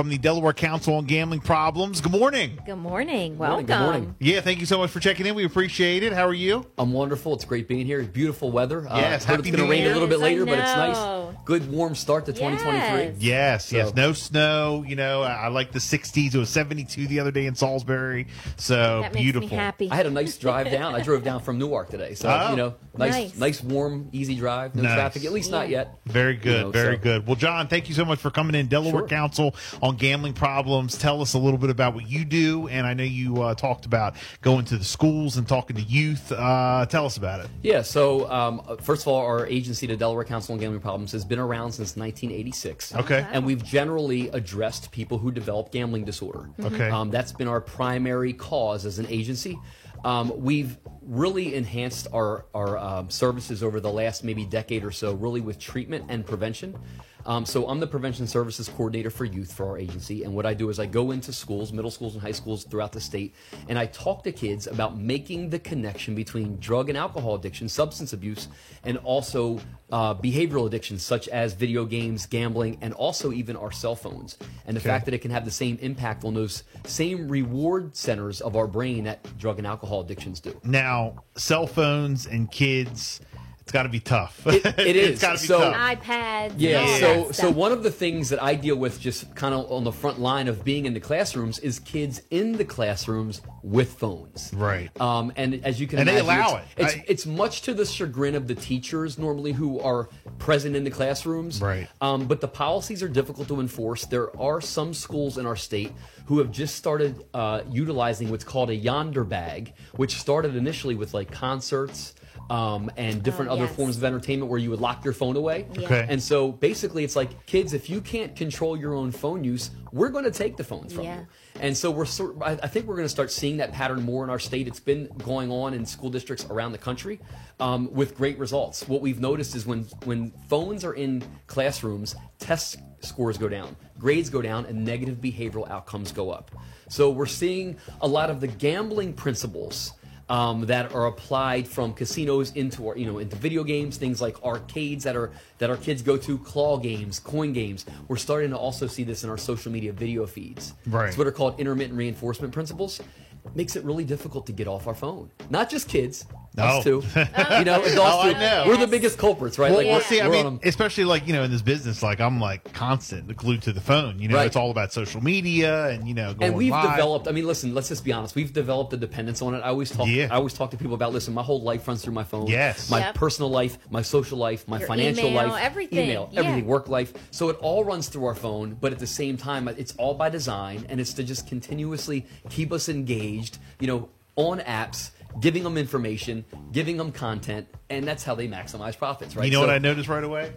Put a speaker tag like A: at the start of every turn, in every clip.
A: from the Delaware Council on Gambling Problems. Good morning.
B: Good morning.
C: morning,
B: Welcome.
C: good morning.
A: Yeah, thank you so much for checking in. We appreciate it. How are you?
C: I'm wonderful. It's great being here. Beautiful weather.
A: Yes,
C: uh, heard
A: Happy
C: it's going to rain a little bit later, but it's nice. Good warm start to 2023.
A: Yes, yes.
C: So-
A: No snow. You know, I I like the 60s. It was 72 the other day in Salisbury. So
B: That makes
A: beautiful.
B: me happy.
C: I had a nice drive down. I drove down from Newark today, so
A: Oh.
C: you know, nice,
B: Nice.
C: nice, warm, easy drive. No
A: Nice.
C: traffic, at least not yet.
A: Very good,
C: You know,
A: very
C: so-
A: good. Well, John, thank you so much for coming in. Delaware
C: Sure.
A: Council on Gambling Problems. Tell us a little bit about what you do, and I know you uh, talked about going to the schools and talking to youth. Uh, tell us about it.
C: Yeah. So um, uh, first of all, our agency, the Delaware Council on Gambling Problems, has been around since 1986.
A: Okay.
C: And we've generally addressed people who develop gambling disorder.
A: Okay.
C: Um, that's been our primary cause as an agency. Um, we've really enhanced our, our um, services over the last maybe decade or so, really with treatment and prevention. Um, so I'm the prevention services coordinator for youth for our agency, and what I do is I go into schools, middle schools and high schools throughout the state, and I talk to kids about making the connection between drug and alcohol addiction, substance abuse, and also uh, behavioral addictions such as video games, gambling, and also even our cell phones, and the
A: Okay.
C: fact that it can have the same impact on those same reward centers of our brain that drug and alcohol addictions do.
A: Now, cell phones and kids, it's got to be tough.
C: It- it
A: it's got to be
C: So-
A: tough.
B: iPads.
C: Yeah,
B: and all
C: so so one of the things that I deal with just kind of on the front line of being in the classrooms is kids in the classrooms with phones.
A: Right.
C: Um, and as you can
A: And they allow
C: it's,
A: it.
C: It's,
A: I-
C: it's much to the chagrin of the teachers normally who are present in the classrooms.
A: Right.
C: Um, but the policies are difficult to enforce. There are some schools in our state who have just started uh, utilizing what's called a Yondr bag, which started initially with like concerts. Um, and different
B: Oh,
C: other
B: yes.
C: forms of entertainment where you would lock your phone away.
B: Yeah.
A: Okay.
C: And so basically, it's like, kids, if you can't control your own phone use, we're going to take the phones from
B: Yeah.
C: you. And so we're sort I I think we're going to start seeing that pattern more in our state. It's been going on in school districts around the country um, with great results. What we've noticed is when when phones are in classrooms, test scores go down, grades go down, and negative behavioral outcomes go up. So we're seeing a lot of the gambling principles um, that are applied from casinos into our, you know into video games, things like arcades that are that our kids go to, claw games, coin games. We're starting to also see this in our social media video feeds.
A: Right.
C: It's what are called intermittent reinforcement principles. Makes it really difficult to get off our phone. Not just kids,
A: No.
C: us too. Oh, you know, adults
A: Oh, I
C: too.
A: know.
C: We're the biggest culprits, right?
A: Well,
C: Like,
A: well,
C: we're-
A: see, I mean, especially like you know in this business, like I'm like constant glued to the phone. You know,
C: Right.
A: it's all about social media and you know going
C: and we've
A: live.
C: developed. I mean, listen. Let's just be honest. We've developed a dependence on it. I always talk.
A: Yeah.
C: I always talk to people about. Listen, my whole life runs through my phone.
A: Yes.
C: My
B: Yep.
C: personal life, my social life, my
B: Your
C: financial
B: email,
C: life,
B: everything.
C: email,
B: Yeah.
C: everything, work life. So it all runs through our phone. But at the same time, it's all by design, and it's to just continuously keep us engaged. You know, on apps. Giving them information, giving them content, and that's how they maximize profits, right?
A: You know
C: So-
A: what I noticed right away?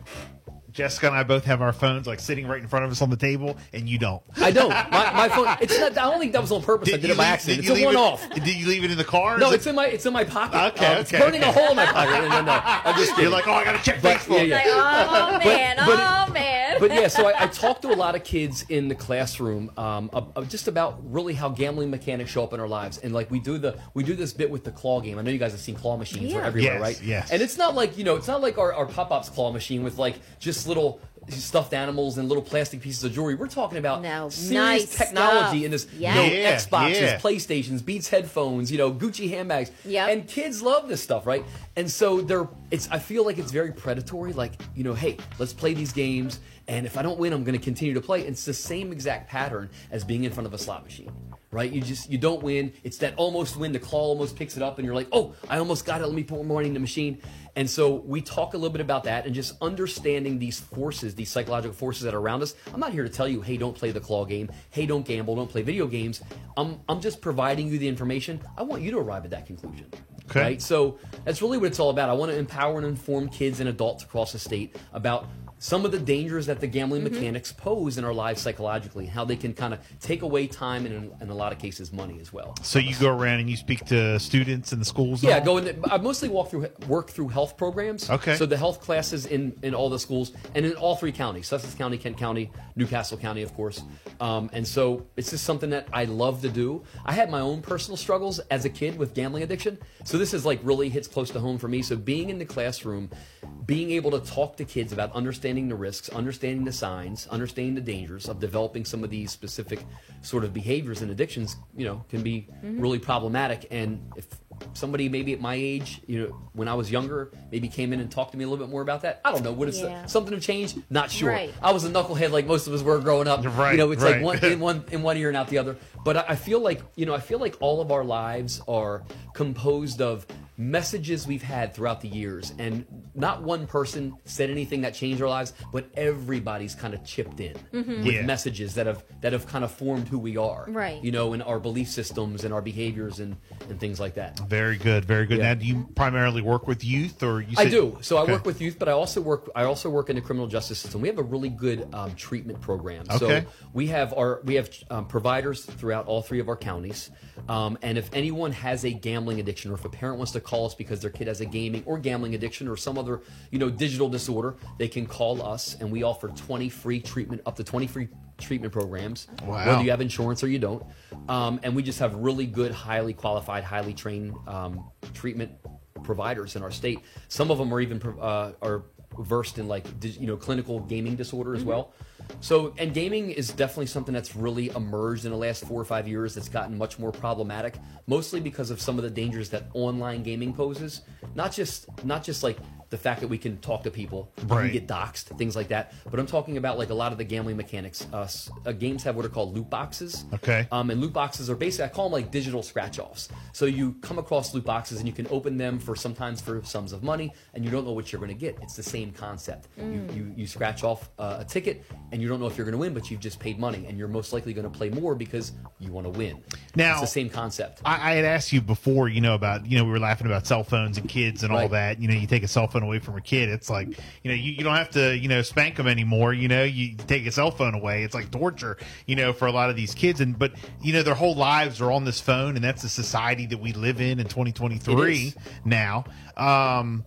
A: Jessica and I both have our phones like sitting right in front of us on the table, and you don't.
C: I don't. My, my phone. It's not. I don't think that was on purpose. I did it by
A: leave-
C: accident. It's a one-off.
A: Did you leave it in the car?
C: No,
A: Is
C: it's
A: it-
C: in my it's in my pocket.
A: Okay,
C: Uh, it's
A: okay,
C: burning
A: okay.
C: a hole in my pocket. No, no, no. I'm just kidding.
A: You're like, oh, I gotta check
C: But-
A: Facebook.
C: yeah,
B: Like, oh man,
C: but-
B: oh man.
C: But yeah, so I, I talk to a lot of kids in the classroom um, of, of just about really how gambling mechanics show up in our lives, and like we do the we do this bit with the claw game. I know you guys have seen claw machines
B: Yeah.
C: are everywhere,
A: Yes,
C: right?
A: yes.
C: And it's not like you know, it's not like our, our pop ups claw machine with like just little stuffed animals and little plastic pieces of jewelry. We're talking about
B: No,
C: serious
B: nice
C: technology
B: stuff.
C: in this
B: Yeah.
C: you know,
A: Yeah,
C: Xboxes,
A: yeah.
C: PlayStations, Beats headphones, you know, Gucci handbags.
B: Yep.
C: And kids love this stuff, right? And so they're it's I feel like it's very predatory, like, you know, hey, let's play these games, and if I don't win, I'm gonna continue to play. It's the same exact pattern as being in front of a slot machine. Right? You just you don't win. It's that almost win, the claw almost picks it up, and you're like, oh, I almost got it, let me put more money in the machine. And so we talk a little bit about that and just understanding these forces, these psychological forces that are around us. I'm not here to tell you, hey, don't play the claw game, hey, don't gamble, don't play video games. I'm I'm just providing you the information. I want you to arrive at that conclusion.
A: Okay.
C: Right? So that's really what it's all about. I want to empower and inform kids and adults across the state about some of the dangers that the gambling
B: Mm-hmm.
C: mechanics pose in our lives psychologically, and how they can kind of take away time and, in, in a lot of cases, money as well.
A: So you go around and you speak to students in the schools.
C: Yeah,
A: all?
C: go in. The, I mostly walk through work through health programs.
A: Okay.
C: So the health classes in in all the schools and in all three counties: Sussex County, Kent County, New Castle County, of course. Um, and so it's just something that I love to do. I had my own personal struggles as a kid with gambling addiction, so this is like really hits close to home for me. So being in the classroom, being able to talk to kids about understanding the risks, understanding the signs, understanding the dangers of developing some of these specific sort of behaviors and addictions, you know, can be mm-hmm. really problematic. And if somebody maybe at my age, you know, when I was younger, maybe came in and talked to me a little bit more about that, I don't know. Would have
B: Yeah.
C: something have changed? Not sure.
B: Right.
C: I was a knucklehead like most of us were growing up.
A: Right,
C: You know, it's
A: right.
C: like one in one in one ear and out the other. But I I feel like you know, I feel like all of our lives are composed of messages we've had throughout the years, and not one person said anything that changed our lives, but everybody's kind of chipped in with
A: Yeah.
C: messages that have that have kind of formed who we are.
B: Right.
C: You know, and our belief systems and our behaviors and and things like that.
A: Very good, very good.
C: Yeah.
A: Now, do you primarily work with youth, or you?
C: I do. So I work with youth, but I also work. I also work in the criminal justice system. We have a really good um, treatment program.
A: Okay.
C: So we have our we have um, providers throughout all three of our counties. Um, and if anyone has a gambling addiction, or if a parent wants to call us because their kid has a gaming or gambling addiction or some other you know digital disorder, they can call us, and we offer twenty free treatment up to twenty free treatment programs.
A: Wow.
C: Whether you have insurance or you don't, um, and we just have really good, highly qualified, highly trained um, treatment providers in our state. Some of them are even uh, are versed in like you know clinical gaming disorder as mm-hmm. well. So and gaming is definitely something that's really emerged in the last four or five years. That's gotten much more problematic, mostly because of some of the dangers that online gaming poses. Not just not just like the fact that we can talk to people, we can get doxxed, things like that. But I'm talking about like a lot of the gambling mechanics. Uh, uh, games have what are called loot boxes.
A: Okay.
C: Um, and loot boxes are basically I call them like digital scratch offs. So you come across loot boxes and you can open them for sometimes for sums of money, and you don't know what you're going to get. It's the same concept. You, you you scratch off uh, a ticket, and you don't know if you're going to win, but you've just paid money, and you're most likely going to play more because you want to win.
A: Now-
C: it's the same concept.
A: I, I had asked you before, you know, about you know we were laughing about cell phones and kids and all that. You know, you take a cell phone away from a kid, it's like you know you, you don't have to you know spank them anymore. You know, you take a cell phone away, it's like torture. You know, for a lot of these kids, and but you know their whole lives are on this phone, and that's the society that we live in in 2023 now. Um,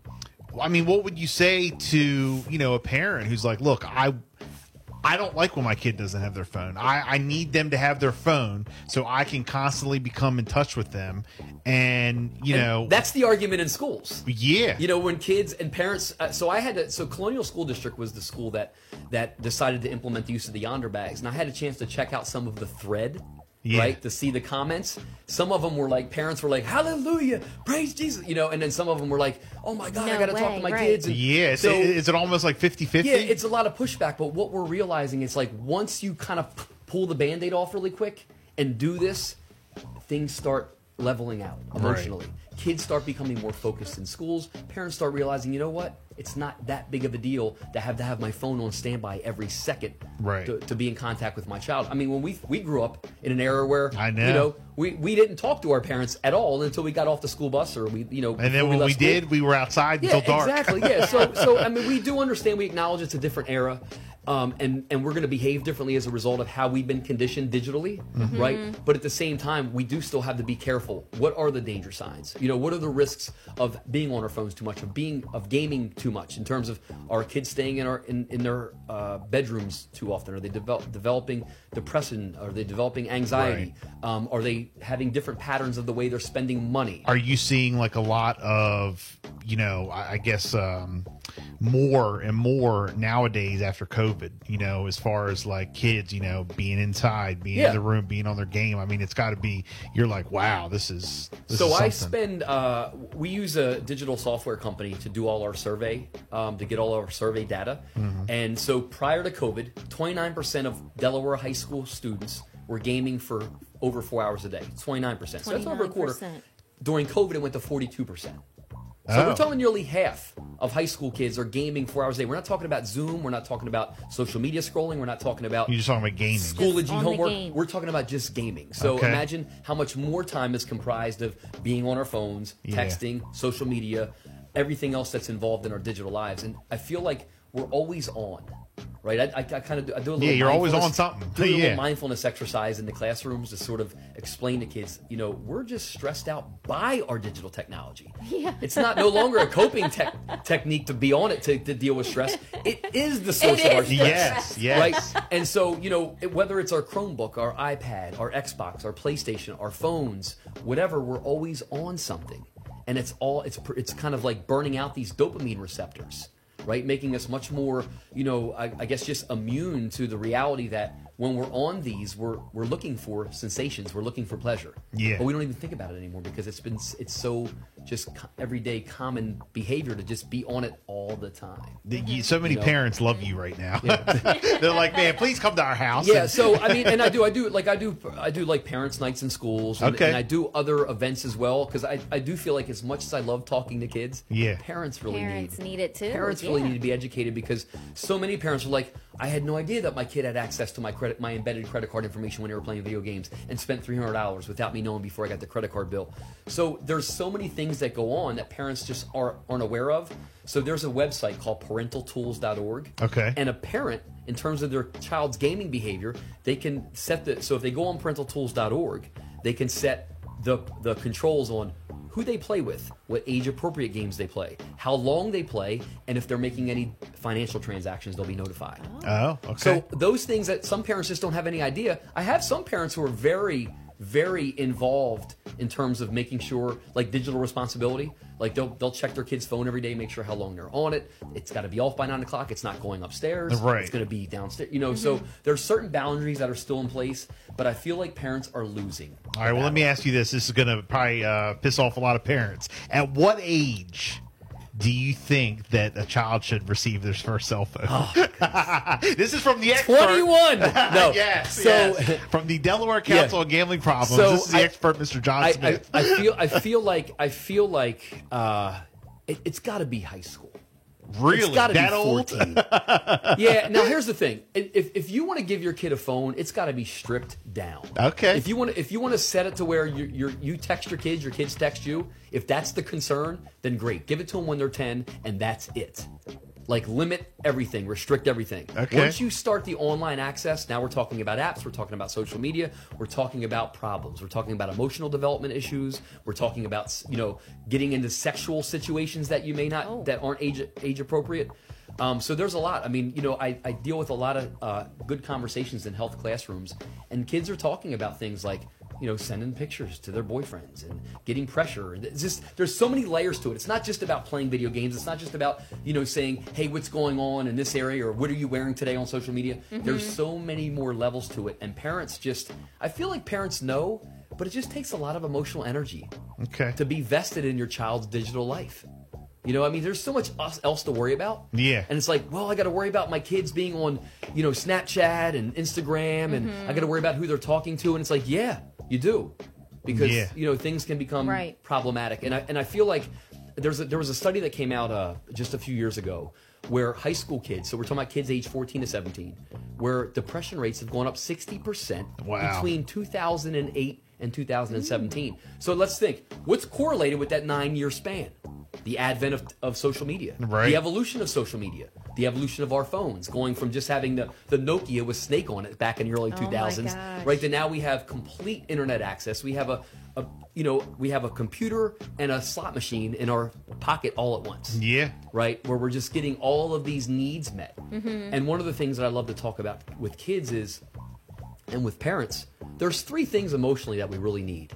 A: I mean, what would you say to you know a parent who's like, look, I I don't like when my kid doesn't have their phone. I, I need them to have their phone so I can constantly become in touch with them. And, you
C: And
A: know,
C: that's the argument in schools.
A: yeah.
C: You know, when kids and parents. Uh, so I had to. So Colonial School District was the school that that decided to implement the use of the Yondr bags, and I had a chance to check out some of the thread.
A: Yeah.
C: Right to see the comments. Some of them were like parents were like Hallelujah, praise Jesus, you know, and then some of them were like, Oh my God, I got to talk to my
B: right.
C: kids. And
A: yeah. Is,
C: so-
A: is it almost like 50 50?
C: yeah, it's a lot of pushback, but what we're realizing is like once you kind of p- pull the band-aid off really quick and do this, things start leveling out emotionally. Kids start becoming more focused in schools. Parents start realizing, you know what? It's not that big of a deal to have to have my phone on standby every second
A: Right.
C: to, to be in contact with my child. I mean, when we we grew up in an era where
A: I know.
C: you know we, we didn't talk to our parents at all until we got off the school bus or we you know
A: and then when we
C: school.
A: did, we were outside
C: Yeah,
A: until dark.
C: exactly. Yeah. So, so I mean, we do understand. We acknowledge it's a different era, um, and and we're going to behave differently as a result of how we've been conditioned digitally,
A: Mm-hmm.
C: right? But at the same time, we do still have to be careful. What are the danger signs? You know, what are the risks of being on our phones too much, of being of gaming too much, in terms of our kids staying in our in, in their uh, bedrooms too often? Are they develop, developing depression? Are they developing anxiety? Um, are they having different patterns of the way they're spending money?
A: Are you seeing like a lot of, you know, I, I guess um, more and more nowadays after COVID, you know, as far as like kids, you know, being inside, being
C: Yeah.
A: in the room, being on their game? I mean, it's got to be, you're like, wow, this is. This
C: so
A: is
C: I spend. Uh, we use a digital software company to do all our survey, um, to get all our survey data.
A: Mm-hmm.
C: And so prior to COVID, 29% of Delaware high school students were gaming for over four hours a day. 29%. So that's over a quarter. During COVID, it went to 42%. So
A: Oh.
C: we're talking nearly half of high school kids are gaming four hours a day. We're not talking about Zoom. We're not talking about social media scrolling. We're not talking about
A: You're just talking about gaming.
C: Schoology
B: on
C: homework. We're talking about just gaming. So
A: Okay.
C: imagine how much more time is comprised of being on our phones,
A: Yeah.
C: texting, social media, everything else that's involved in our digital lives. And I feel like we're always on. Right, I, I, I kind of do, I do a little.
A: Yeah, you're always on something.
C: Do a little
A: Yeah.
C: mindfulness exercise in the classrooms to sort of explain to kids, you know, we're just stressed out by our digital technology.
B: Yeah.
C: It's not no longer a coping tech technique to be on it to, to deal with stress. It is the source
B: It
C: of our
B: is
C: stress.
B: the
A: Yes,
B: stress.
A: yes.
C: Right? And so, you know, it- whether it's our Chromebook, our iPad, our Xbox, our PlayStation, our phones, whatever, we're always on something. And it's all it's it's kind of like burning out these dopamine receptors. Right? Making us much more, you know, I, I guess just immune to the reality that when we're on these, we're we're looking for sensations, we're looking for pleasure.
A: Yeah.
C: But we don't even think about it anymore because it's been it's so just everyday common behavior to just be on it all the time.
A: The- you- so many
C: You know.
A: parents love you right now. They're like, man, please come to our house.
C: Yeah,
A: And-
C: so I mean, and I do, I do, like I do, I do like parents' nights in schools, and,
A: Okay.
C: and I do other events as well because I, I do feel like as much as I love talking to kids,
A: Yeah.
C: parents really
B: Parents
C: need
B: need it too.
C: parents really need to be educated because so many parents are like, I had no idea that my kid had access to my credit, my embedded credit card information when they were playing video games, and spent three hundred dollars without me knowing before I got the credit card bill. So there's so many things that go on that parents just are, aren't aware of. So there's a website called parentaltools.org.
A: Okay.
C: And a parent, in terms of their child's gaming behavior, they can set the so if they go on parentaltools.org, they can set the the controls on who they play with, what age appropriate games they play, how long they play, and if they're making any financial transactions, they'll be notified.
A: Oh, okay.
C: So those things that some parents just don't have any idea. I have some parents who are very, very involved in terms of making sure, like digital responsibility. Like they'll they'll check their kid's phone every day, make sure how long they're on it. It's got to be off by nine o'clock. It's not going upstairs.
A: Right.
C: It's going to be downstairs. You know, so there's certain boundaries that are still in place, but I feel like parents are losing.
A: All right, well, let me ask you this. This is going to probably uh, piss off a lot of parents. At what age do you think that a child should receive their first cell phone? this is from the expert.
C: 21. No.
A: yes,
C: So
A: yes. from the Delaware Council
C: Yeah.
A: on Gambling Problems.
C: So
A: this is the
C: I-
A: expert, Mr. John
C: I, I,
A: Schmidt.
C: I feel I feel like I feel like uh, it, it's got to be high school.
A: Really,
C: It's got to
A: that
C: be
A: old?
C: 14. yeah. Now here's the thing: if if you want to give your kid a phone, it's got to be stripped down.
A: Okay.
C: If you want to, if you want to set it to where you you you text your kids, your kids text you. If that's the concern, then great. Give it to them when they're 10, and that's it. Like limit everything, restrict everything.
A: Okay.
C: Once you start the online access, now we're talking about apps, we're talking about social media, we're talking about problems, we're talking about emotional development issues, we're talking about you know getting into sexual situations that you may not
B: Oh.
C: that aren't age age appropriate. Um, so there's a lot. I mean, you know, I, I deal with a lot of uh, good conversations in health classrooms, and kids are talking about things like, you know, sending pictures to their boyfriends and getting pressure. It's just there's so many layers to it. It's not just about playing video games. It's not just about you know saying, hey, what's going on in this area or what are you wearing today on social media. Mm-hmm. There's so many more levels to it, and parents just I feel like parents know, but it just takes a lot of emotional energy
A: Okay.
C: to be vested in your child's digital life. You know, I mean, there's so much else to worry about.
A: Yeah.
C: And it's like, well, I got to worry about my kids being on, you know, Snapchat and Instagram, and mm-hmm. I got to worry about who they're talking to. And it's like, yeah, you do, because
A: Yeah.
C: you know things can become
B: Right.
C: problematic. And I and I feel like there's a, there was a study that came out uh, just a few years ago where high school kids, so we're talking about kids age 14 to 17, where depression rates have gone up 60 percent
A: Wow.
C: between 2008 and 2017. So let's think, what's correlated with that nine year span? The advent of, of social media,
A: Right.
C: the evolution of social media, the evolution of our phones, going from just having the, the Nokia with Snake on it back in the early
B: Oh
C: 2000s,
B: gosh.
C: right? To now we have complete internet access. We have a, a, you know, we have a computer and a slot machine in our pocket all at once
A: yeah.
C: right? Where we're just getting all of these needs met. Mm-hmm. And one of the things that I love to talk about with kids is, and with parents, there's three things emotionally that we really need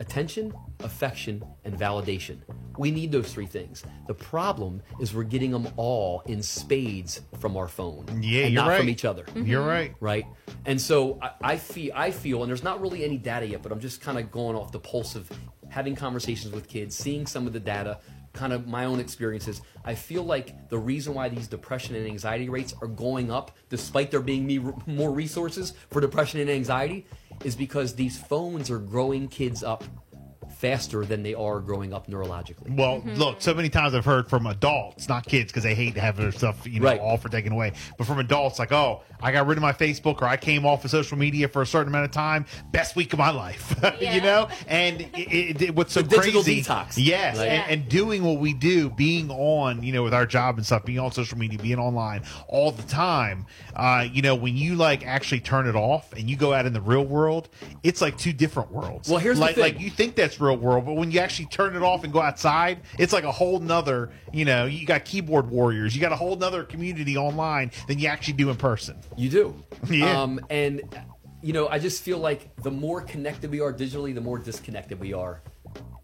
C: attention, affection, and validation. We need those three things. The problem is we're getting them all in spades from our phone
A: Yeah,
C: and
A: you're
C: not
A: right.
C: from each other mm-hmm.
A: You're right.
C: right? And so I, I feel, I feel, and there's not really any data yet, but I'm just kind of going off the pulse of having conversations with kids, seeing some of the data, kind of my own experiences. I feel like the reason why these depression and anxiety rates are going up, despite there being me more resources for depression and anxiety, is because these phones are growing kids up faster than they are growing up neurologically.
A: Well, look, so many times I've heard from adults, not kids, because they hate to have their stuff, you know,
C: Right.
A: all for taken away. But from adults, like, oh, I got rid of my Facebook or I came off of social media for a certain amount of time. Best week of my life, you know. And it, it, it- what's so
C: The digital
A: crazy?
C: detox.
A: yes,
C: Right.
A: and, and doing what we do, being on, you know, with our job and stuff, being on social media, being online all the time. Uh, you know, when you like actually turn it off and you go out in the real world, it's like two different worlds.
C: Well, here's the thing.
A: like you think that's real world, but when you actually turn it off and go outside, it's like a whole nother, you know, you got keyboard warriors, you got a whole nother community online than you actually do in person.
C: You do.
A: Yeah.
C: Um, and, you know, I just feel like the more connected we are digitally, the more disconnected we are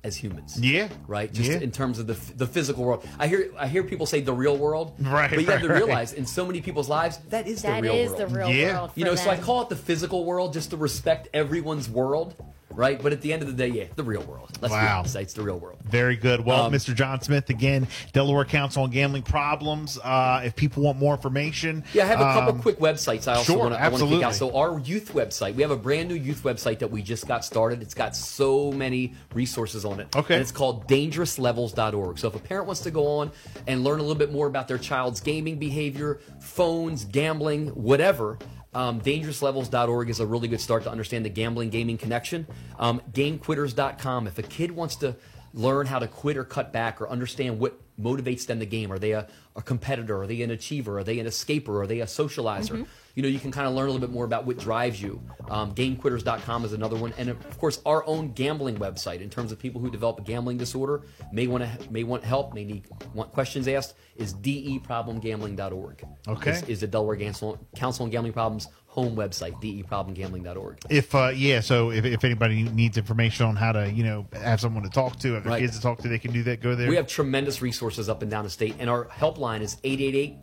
C: as humans.
A: Yeah.
C: Right. Just
A: Yeah.
C: in terms of the the physical world. I hear I hear people say the real world.
A: Right,
C: But you have to
A: right, right.
C: realize in so many people's lives that is
B: That
C: the real
B: is
C: world.
B: the real
A: Yeah.
B: world.
C: You
B: for
C: know, so I call it the physical world just to respect everyone's world, right? But at the end of the day, yeah, the real world. Let's be
A: Wow.
C: honest, it's the real world.
A: Very good. Well,
C: Um,
A: Mr. John Schmidt again, Delaware Council on Gambling Problems. Uh, if people want more information,
C: Yeah, I have a couple
A: um,
C: quick websites I also
A: sure,
C: want to kick out. So our youth website, we have a brand new youth website that we just got started. It's got so many resources on it.
A: Okay.
C: And it's called dangerouslevels.org. So if a parent wants to go on and learn a little bit more about their child's gaming behavior, phones, gambling, whatever, um, dangerouslevels.org is a really good start to understand the gambling gaming connection. Um, gamequitters.com. If a kid wants to learn how to quit or cut back or understand what motivates them to game, are they a, a competitor? Are they an achiever? Are they an escaper? Are they a socializer? You know, you can kind of learn a little bit more about what drives you. Um, GameQuitters.com is another one, and of course, our own gambling website. In terms of people who develop a gambling disorder, may want to may want help, may need want questions asked, is deproblemgambling.org.
A: Okay.
C: is, is the Delaware Council, Council on Gambling Problems home website, deproblemgambling.org.
A: If uh, yeah, so if, if anybody needs information on how to you know have someone to talk to, have their
C: Right.
A: kids to talk to, they can do that. Go there.
C: We have tremendous resources up and down the state, and our helpline is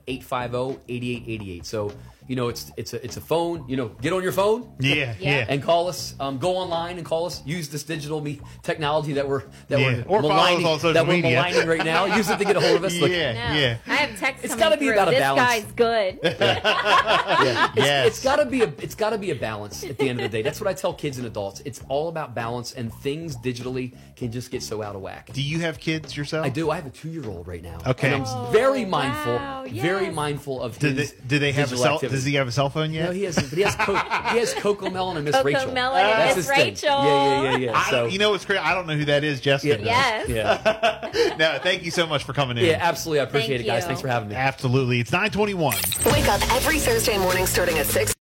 C: 888-850-8888. So, you know, it's it's a it's a phone. You know, get on your phone.
A: yeah,
B: Yeah.
A: yeah.
C: and call us. Um, go online and call us. Use this digital me- technology that we're that
A: Yeah.
C: we're
A: Or follow us
C: maligning,
A: on social
C: that we're
A: media.
C: maligning right now. Use it to get a hold of us. Look,
A: yeah,
B: No.
A: yeah.
B: I have texts
C: It's
B: coming
C: gotta be about a
B: this
C: balance.
B: guy's good.
C: yeah. It's,
A: Yes.
C: it's gotta be a it's gotta be a balance at the end of the day. That's what I tell kids and adults. It's all about balance, and things digitally can just get so out of whack.
A: Do you have kids yourself?
C: I do. I have a two-year-old right now.
A: Okay.
C: and
B: Oh,
C: I'm very mindful,
B: wow,
C: very mindful of
A: Do they, do they have a cell?
C: Activity.
A: Does he have a cell phone yet?
C: No, he has. But he has. Co- he has CoComelon and Miss
B: Coco
C: Rachel.
B: Melon and
C: That's
B: Miss
C: his thing.
B: Rachel.
C: Yeah, yeah, yeah, yeah.
A: I,
C: So
A: you know what's crazy? I don't know who that is. Jessica.
C: Yeah.
A: does.
B: Yes.
C: yeah,
A: No, thank you so much for coming in.
C: yeah, absolutely. I appreciate
B: Thank
C: it, guys.
B: you.
C: Thanks for having me.
A: Absolutely. It's nine twenty one.
D: Wake up every Thursday morning starting at 6